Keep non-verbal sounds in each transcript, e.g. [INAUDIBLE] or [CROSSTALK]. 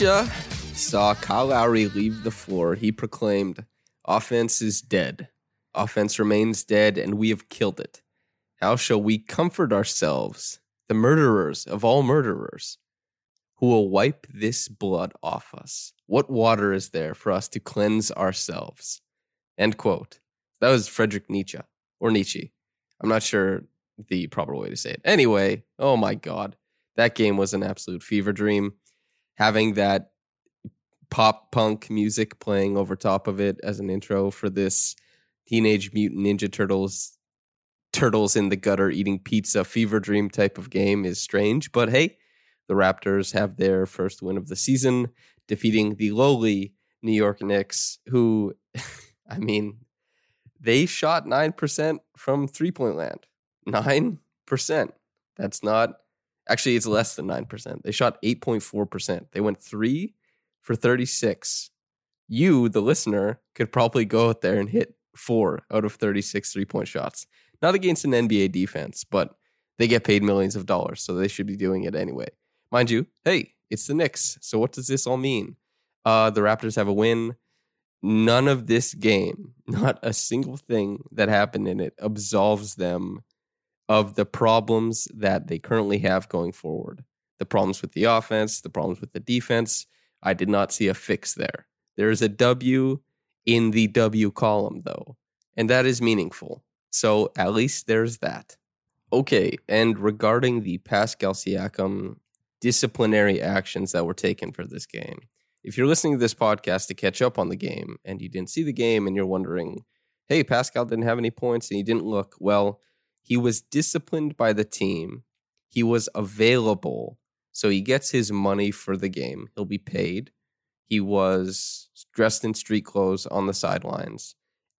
Nietzsche saw Kyle Lowry leave the floor, he proclaimed, Offense is dead. Offense remains dead, and we have killed it. How shall we comfort ourselves, the murderers of all murderers, who will wipe this blood off us? What water is there for us to cleanse ourselves? End quote. That was Friedrich Nietzsche, or Nietzsche. I'm not sure the proper way to say it. Anyway, oh my God. That game was an absolute fever dream. Having that pop punk music playing over top of it as an intro for this Teenage Mutant Ninja Turtles turtles in the gutter eating pizza fever dream type of game is strange, but hey, the Raptors have their first win of the season, defeating the lowly New York Knicks, who, [LAUGHS] I mean, they shot 9% from three point land. 9%. That's not, actually, it's less than 9%. They shot 8.4%. They went three for 36. You, the listener, could probably go out there and hit four out of 36 three point shots. Not against an NBA defense, but they get paid millions of dollars, so they should be doing it anyway. Mind you, hey, it's the Knicks. So what does this all mean? Uh, the Raptors have a win. None of this game, [LAUGHS] not a single thing that happened in it, absolves them of the problems that they currently have going forward. The problems with the offense, the problems with the defense. I did not see a fix there. There is a W in the W column, though, and that is meaningful. So at least there's that. Okay, and regarding the Pascal Siakam disciplinary actions that were taken for this game, if you're listening to this podcast to catch up on the game and you didn't see the game and you're wondering, hey, Pascal didn't have any points and he didn't look well, he was disciplined by the team. He was available. So he gets his money for the game. He'll be paid. He was dressed in street clothes on the sidelines.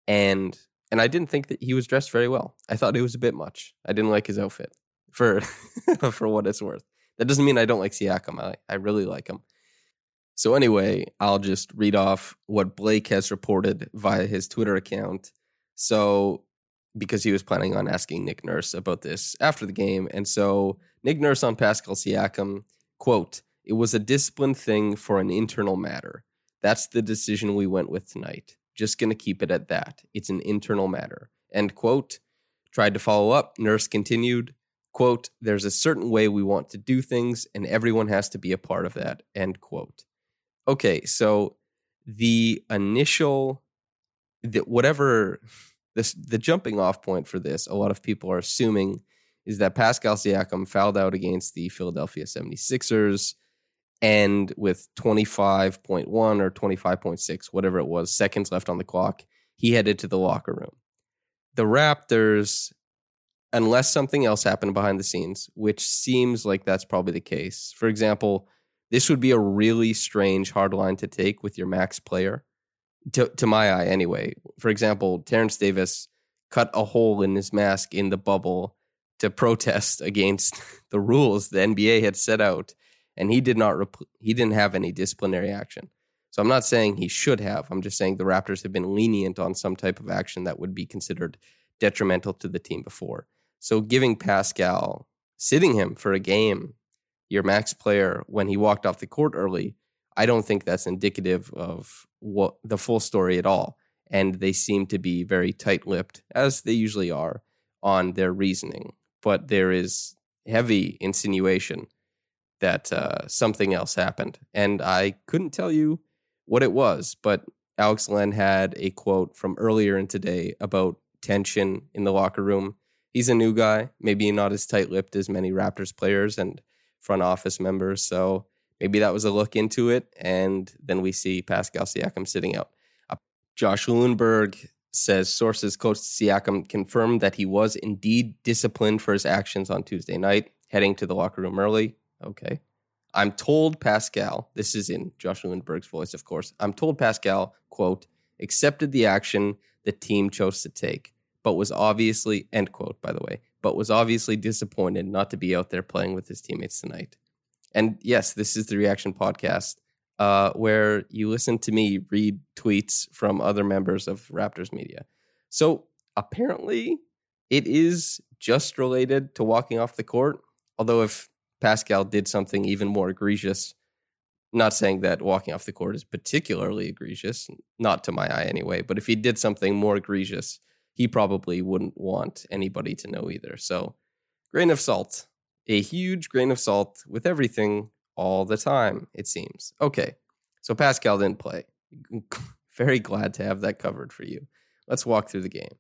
And and I didn't think that he was dressed very well. I thought it was a bit much. I didn't like his outfit for [LAUGHS] for what it's worth. That doesn't mean I don't like Siakam. I, I really like him. So anyway, I'll just read off what Blake has reported via his Twitter account. So because he was planning on asking Nick Nurse about this after the game, and so Nick Nurse on Pascal Siakam quote: "It was a discipline thing for an internal matter. That's the decision we went with tonight. Just going to keep it at that. It's an internal matter. End quote. Tried to follow up. Nurse continued, quote, there's a certain way we want to do things and everyone has to be a part of that. End quote. Okay, so the initial, the, whatever, this, the jumping off point for this, a lot of people are assuming is that Pascal Siakam fouled out against the Philadelphia 76ers and with 25.1 or 25.6, whatever it was, seconds left on the clock, he headed to the locker room. The Raptors, unless something else happened behind the scenes, which seems like that's probably the case. For example, this would be a really strange hard line to take with your max player, to, to my eye anyway. For example, Terrence Davis cut a hole in his mask in the bubble to protest [LAUGHS] against the rules the NBA had set out and he did not rep- he didn't have any disciplinary action. So I'm not saying he should have. I'm just saying the Raptors have been lenient on some type of action that would be considered detrimental to the team before. So giving Pascal, sitting him for a game, your max player when he walked off the court early, I don't think that's indicative of what the full story at all. And they seem to be very tight-lipped, as they usually are, on their reasoning. But there is heavy insinuation that uh, something else happened, and I couldn't tell you what it was. But Alex Len had a quote from earlier in today about tension in the locker room. He's a new guy, maybe not as tight-lipped as many Raptors players and front office members. So maybe that was a look into it. And then we see Pascal Siakam sitting out. Uh, Josh Lewenberg says sources close to Siakam confirmed that he was indeed disciplined for his actions on Tuesday night, heading to the locker room early. Okay. I'm told Pascal, this is in Josh Lewenberg's voice, of course. I'm told Pascal, quote, accepted the action the team chose to take, but was obviously, end quote, by the way, but was obviously disappointed not to be out there playing with his teammates tonight. And yes, this is the reaction podcast uh, where you listen to me read tweets from other members of Raptors media. So apparently, it is just related to walking off the court. Although, if Pascal did something even more egregious, not saying that walking off the court is particularly egregious, not to my eye anyway, but if he did something more egregious, he probably wouldn't want anybody to know either. So, grain of salt, a huge grain of salt with everything all the time, it seems. Okay, so Pascal didn't play. [LAUGHS] Very glad to have that covered for you. Let's walk through the game.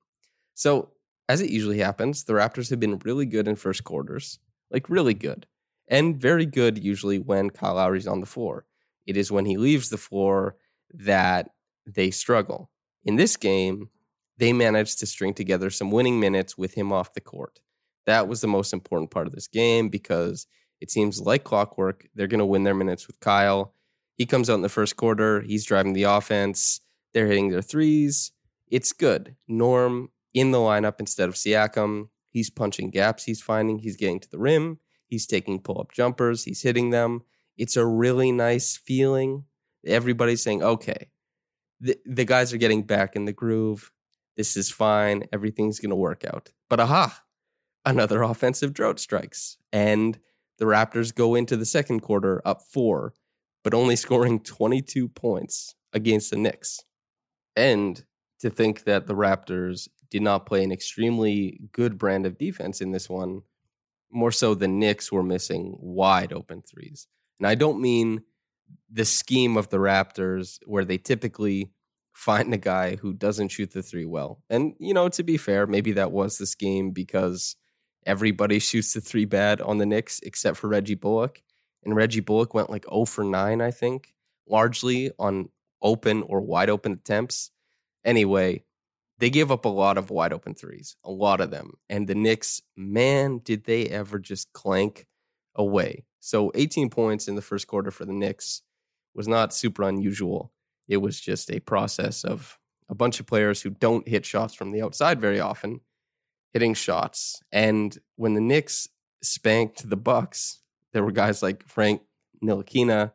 So, as it usually happens, the Raptors have been really good in first quarters, like really good, and very good usually when Kyle Lowry's on the floor. It is when he leaves the floor that they struggle. In this game, they managed to string together some winning minutes with him off the court. That was the most important part of this game because it seems like clockwork. They're going to win their minutes with Kyle. He comes out in the first quarter. He's driving the offense. They're hitting their threes. It's good. Norm in the lineup instead of Siakam. He's punching gaps he's finding. He's getting to the rim. He's taking pull up jumpers. He's hitting them. It's a really nice feeling. Everybody's saying, okay, the, the guys are getting back in the groove. This is fine. Everything's going to work out. But aha, another offensive drought strikes. And the Raptors go into the second quarter up four, but only scoring 22 points against the Knicks. And to think that the Raptors did not play an extremely good brand of defense in this one, more so the Knicks were missing wide open threes. And I don't mean the scheme of the Raptors where they typically find a guy who doesn't shoot the three well. And, you know, to be fair, maybe that was the scheme because everybody shoots the three bad on the Knicks except for Reggie Bullock. And Reggie Bullock went like 0 for 9, I think, largely on open or wide open attempts. Anyway, they gave up a lot of wide open threes, a lot of them. And the Knicks, man, did they ever just clank away. So 18 points in the first quarter for the Knicks was not super unusual. It was just a process of a bunch of players who don't hit shots from the outside very often hitting shots. And when the Knicks spanked the Bucks, there were guys like Frank Ntilikina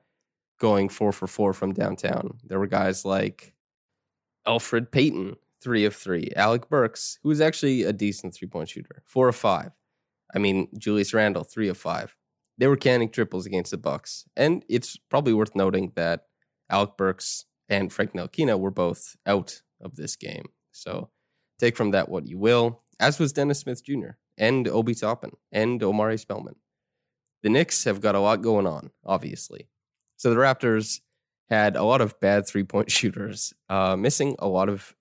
going four for four from downtown. There were guys like Elfrid Payton, three of three. Alec Burks, who was actually a decent three point shooter, four of five. I mean, Julius Randle, three of five. They were canning triples against the Bucks, and it's probably worth noting that Alec Burks and Frank Ntilikina were both out of this game. So take from that what you will. As was Dennis Smith Jr. and Obi Toppin and Omari Spellman. The Knicks have got a lot going on, obviously. So the Raptors had a lot of bad three point [LAUGHS] shooters, uh, missing a lot of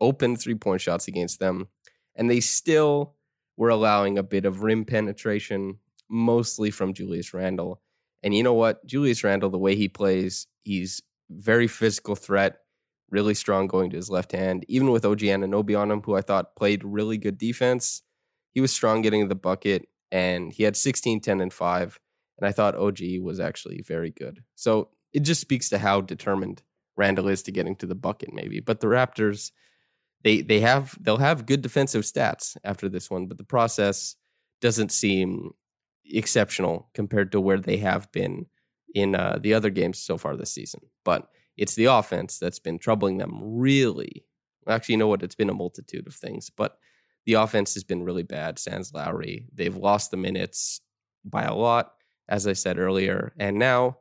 open three point shots against them, and they still were allowing a bit of rim penetration, mostly from Julius Randle. And you know what? Julius Randle, the way he plays, he's very physical threat, really strong going to his left hand. Even with OG Anunoby on him, who I thought played really good defense, he was strong getting the bucket, and he had 16, 10, and 5. And I thought OG was actually very good. So it just speaks to how determined Randle is to getting to the bucket, maybe. But the Raptors, they they have they'll have good defensive stats after this one, but the process doesn't seem exceptional compared to where they have been in uh, the other games so far this season. But It's the offense that's been troubling them really. Actually, you know what? It's been a multitude of things, but the offense has been really bad. Sans Lowry, they've lost the minutes by a lot, as I said earlier, and now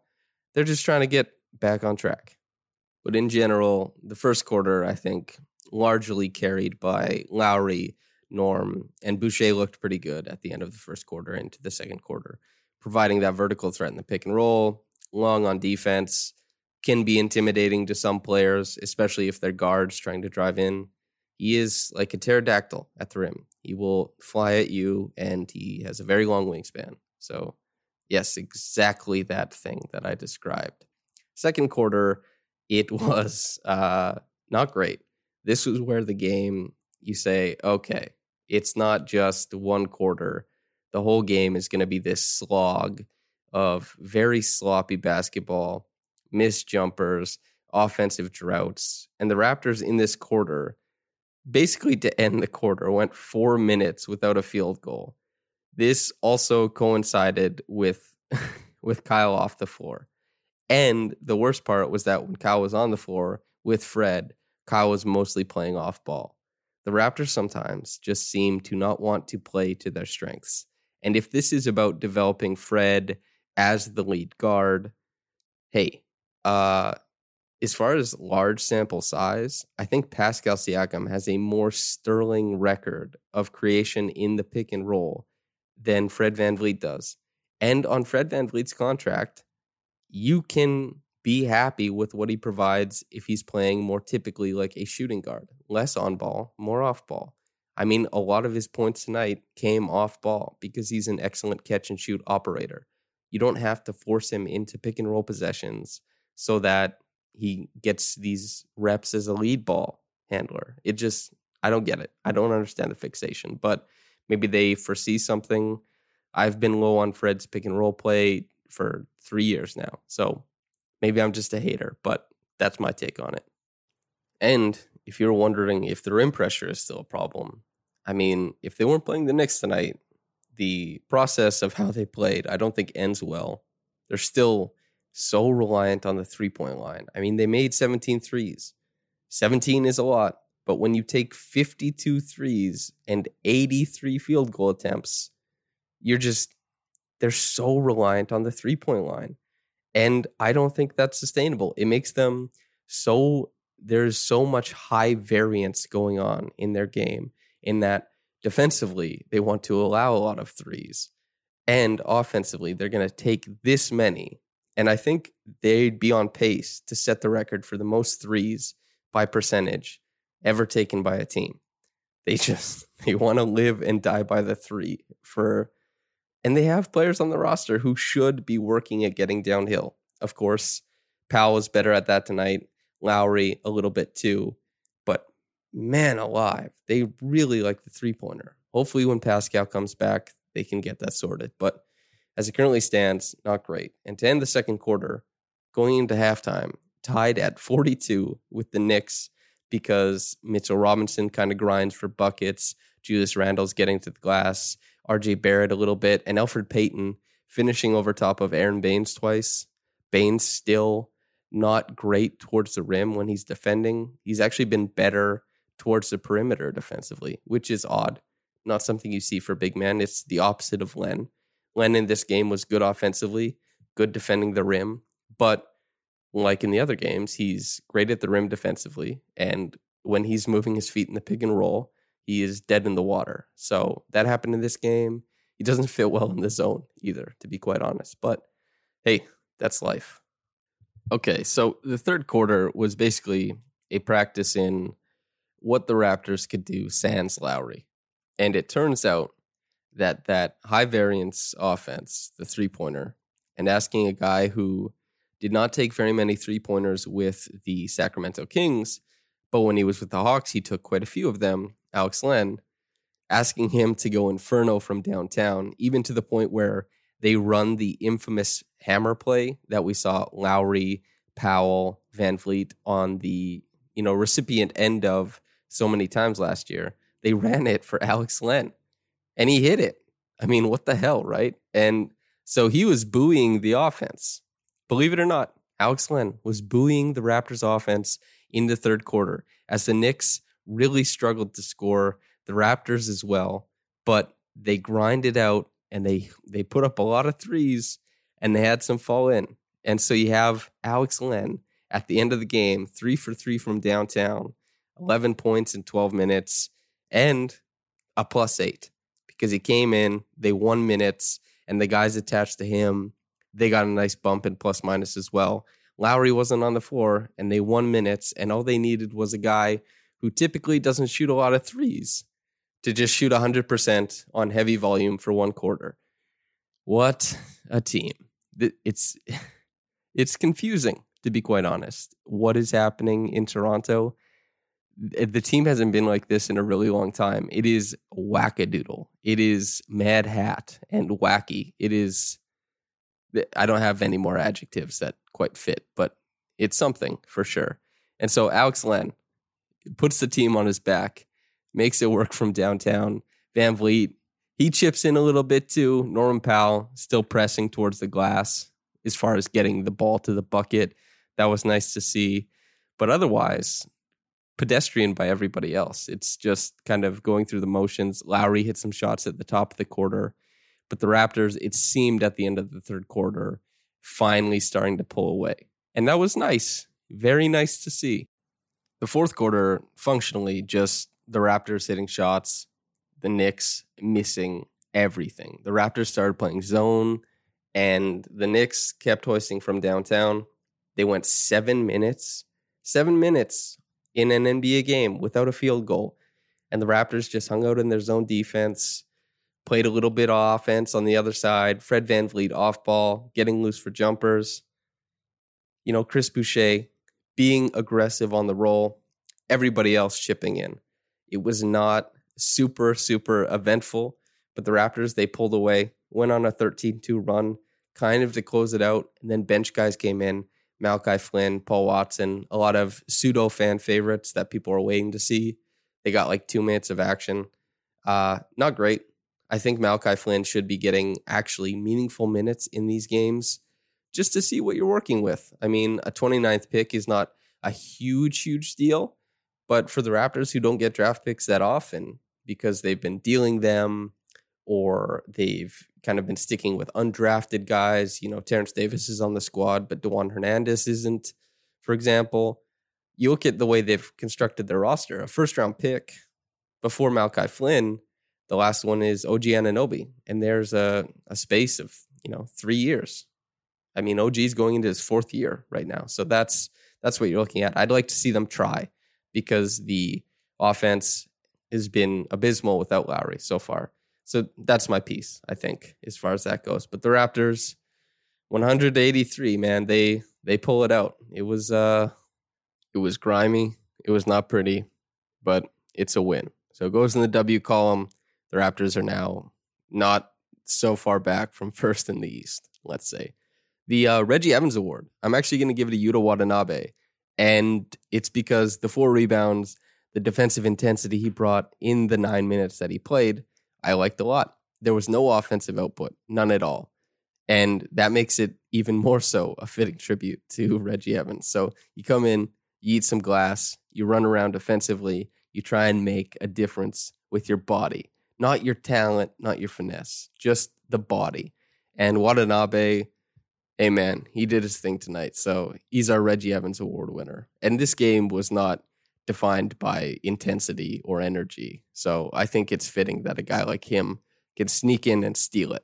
they're just trying to get back on track. But in general, the first quarter, I think, largely carried by Lowry, Norm, and Boucher looked pretty good at the end of the first quarter into the second quarter, providing that vertical threat in the pick and roll, long on defense, can be intimidating to some players, especially if they're guards trying to drive in. He is like a pterodactyl at the rim. He will fly at you, and he has a very long wingspan. So, yes, exactly that thing that I described. Second quarter, it [LAUGHS] was uh, not great. This was where the game, you say, okay, it's not just one quarter. The whole game is going to be this slog of very sloppy basketball, missed jumpers, offensive droughts. And the Raptors in this quarter, basically to [LAUGHS] end the quarter, went four minutes without a field goal. This also coincided with [LAUGHS] with Kyle off the floor. And the worst part was that when Kyle was on the floor with Fred, Kyle was mostly playing off ball. The Raptors sometimes just seem to not want to play to their strengths. And if this is about developing Fred as the lead guard, hey, uh, as far as large sample size, I think Pascal Siakam has a more sterling record of creation in the pick and roll than Fred VanVleet does. And on Fred VanVleet's contract, you can be happy with what he provides if he's playing more typically like a shooting guard, less on ball, more off ball. I mean, a lot of his points tonight came off ball because he's an excellent catch and shoot operator. You don't have to force him into pick and roll possessions so that he gets these reps as a lead ball handler. It just, I don't get it. I don't understand the fixation, but maybe they foresee something. I've been low on Fred's pick and roll play for three years now. So maybe I'm just a hater, but that's my take on it. And if you're wondering if the rim pressure is still a problem, I mean, if they weren't playing the Knicks tonight, the process of how they played, I don't think ends well. They're still so reliant on the three point line. I mean, they made 17 threes. 17 is a lot, but when you take 52 threes and 83 field goal attempts, you're just, they're so reliant on the three point line. And I don't think that's sustainable. It makes them so, there's so much high variance going on in their game in that defensively, they want to allow a lot of threes. And offensively, they're going to take this many. And I think they'd be on pace to set the record for the most threes by percentage ever taken by a team. They just [LAUGHS] they want to live and die by the three for and they have players on the roster who should be working at getting downhill. Of course, Powell was better at that tonight. Lowry a little bit too. But man alive, they really like the three pointer. Hopefully, when Pascal comes back, they can get that sorted. But as it currently stands, not great. And to end the second quarter, going into halftime, tied at 42 with the Knicks because Mitchell Robinson kind of grinds for buckets. Julius Randle's getting to the glass. RJ Barrett a little bit. And Elfrid Payton finishing over top of Aron Baynes twice. Baynes still not great towards the rim when he's defending. He's actually been better towards the perimeter defensively, which is odd. Not something you see for big men. It's the opposite of Len. Len in this game was good offensively, good defending the rim, but like in the other games, he's great at the rim defensively. And when he's moving his feet in the pick and roll, he is dead in the water. So that happened in this game. He doesn't [LAUGHS] fit well in the zone either, to be quite honest. But hey, that's life. Okay, so the third quarter was basically a practice in what the Raptors could do sans Lowry. And it turns out that that high variance offense, the three pointer, and asking a guy who did not take very many three pointers with the Sacramento Kings, but when he was with the Hawks, he took quite a few of them. Alex Len, asking him to go inferno from downtown, even to the point where they run the infamous hammer play that we saw Lowry, Powell, VanVleet on the you know recipient end of so many times last year. They ran it for Alex Len, and he hit it. I mean, what the hell, right? And so he was buoying the offense. Believe it or not, Alex Len was buoying the Raptors offense in the third quarter as the Knicks really struggled to score, the Raptors as well, but they grinded out and they they put up a lot of threes and they had some fall in. And so you have Alex Len at the end of the game, 3 for 3 from downtown, 11 points in 12 minutes and a plus 8 because he came in, they won minutes and the guys attached to him, they got a nice bump in plus minus as well. Lowry wasn't on the floor and they won minutes, and all they needed was a guy who typically doesn't shoot a lot of threes to just shoot 100% on heavy volume for one quarter. What a team. It's [LAUGHS] it's confusing to be quite honest. What is happening in Toronto? Th- The team hasn't been like this in a really long time. It is wackadoodle. It is mad hat and wacky. It is. I don't have any more adjectives that quite fit, but it's something for sure. And so Alex Len puts the team on his back, makes it work from downtown. VanVleet, he chips in a little bit too. Norman Powell still pressing towards the glass as far as getting the ball to the bucket. That was nice to see. But otherwise, pedestrian by everybody else. It's just kind of going through the motions. Lowry hit some shots at the top of the quarter. But the Raptors, it seemed at the end of the third quarter, finally starting to pull away. And that was nice. Very nice to see. The fourth quarter, functionally, just the Raptors hitting shots, the Knicks missing everything. The Raptors started playing zone, and the Knicks kept hoisting from downtown. They went seven minutes, seven minutes in an NBA game without a field goal. And the Raptors just hung out in their zone defense, played a little bit of offense on the other side. Fred VanVleet off ball, getting loose for jumpers. You know, Chris Boucher being aggressive on the roll, everybody else chipping in. It was not super, super eventful, but the Raptors, they pulled away, went on a 13 2 run, kind of to close it out. And then bench guys came in Malachi Flynn, Paul Watson, a lot of pseudo fan favorites that people are waiting to see. They got like two minutes of action. Uh, not great. I think Malachi Flynn should be getting actually meaningful minutes in these games just to see what you're working with. I mean, a 29th pick is not a huge, huge deal, but for the Raptors who don't get draft picks that often because they've been dealing them or they've kind of been sticking with undrafted guys, you know, Terrence Davis is on the squad, but Dewan Hernandez isn't, for example. You look at the way they've constructed their roster, a first round pick before Malachi Flynn, the last one is OG Anunoby, and there's a, a space of, you know, three years. I mean, OG is going into his fourth year right now. So that's that's what you're looking at. I'd like to see them try because the offense has been abysmal without Lowry so far. So that's my piece, I think, as far as that goes. But the Raptors, 183, man, they they pull it out. It was uh it was grimy, it was not pretty, but it's a win. So it goes in the W column. The Raptors are now not so far back from [LAUGHS] first in the East, let's say. The uh, Reggie Evans Award, I'm actually going to give it to Yuta Watanabe. And it's because the four rebounds, the defensive intensity he brought in the nine minutes that he played, I liked a lot. There was no offensive output, none at all. And that makes it even more so a fitting tribute to [LAUGHS] Reggie Evans. So you come in, you eat some glass, you run around defensively, you try and make a difference with your body, not your talent, not your finesse, just the body. And Watanabe, hey man, he did his thing tonight. So he's our Reggie Evans Award winner. And this game was not defined by intensity or energy. So I think it's fitting that a guy like him can sneak in and steal it.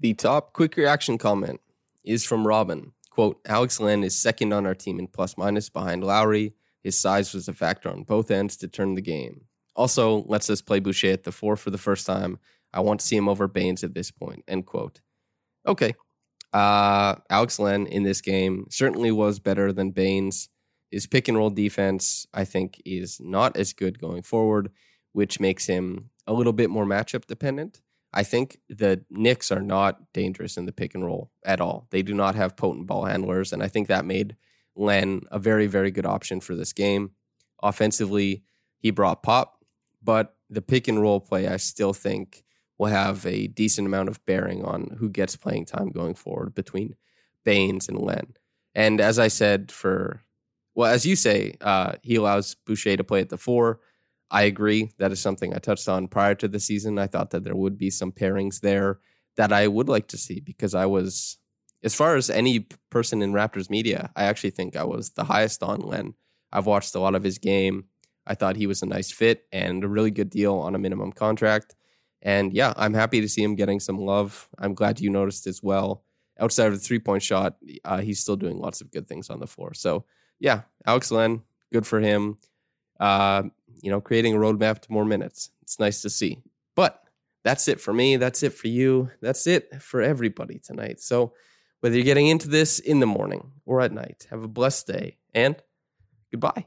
The top quick reaction comment is from Robin. Quote, Alex Len is second on our team in plus minus behind Lowry. His size was a factor on both ends to turn the game. Also, lets us play Boucher at the four for the first time. I want to see him over Baynes at this point. End quote. Okay. Uh, Alex Len in this game certainly was better than Baynes. His pick and roll defense, I think, is not as good going forward, which makes him a little bit more matchup dependent. I think the Knicks are not dangerous in the pick and roll at all. They do not have potent ball handlers, and I think that made Len a very, very good option for this game. Offensively, he brought pop, but the pick and roll play, I still think, will have a decent amount of bearing on who gets playing time going forward between Baynes and Len. And as I said, for well, as you say, uh, he allows Boucher to play at the four. I agree. That is something I touched on prior to the season. I thought that there would be some pairings there that I would like to see because I was, as far as any person in Raptors media, I actually think I was the highest on Len. I've watched a lot of his game. I thought he was a nice fit and a really good deal on a minimum contract. And yeah, I'm happy to see him getting some love. I'm glad you noticed as well. Outside of the three point shot, uh, he's still doing lots of good things on the floor. So yeah, Alex Len, good for him. Uh, you know, creating a roadmap to more minutes. It's nice to see. But that's it for me. That's it for you. That's it for everybody tonight. So whether you're getting into this in the morning or at night, have a blessed day and goodbye.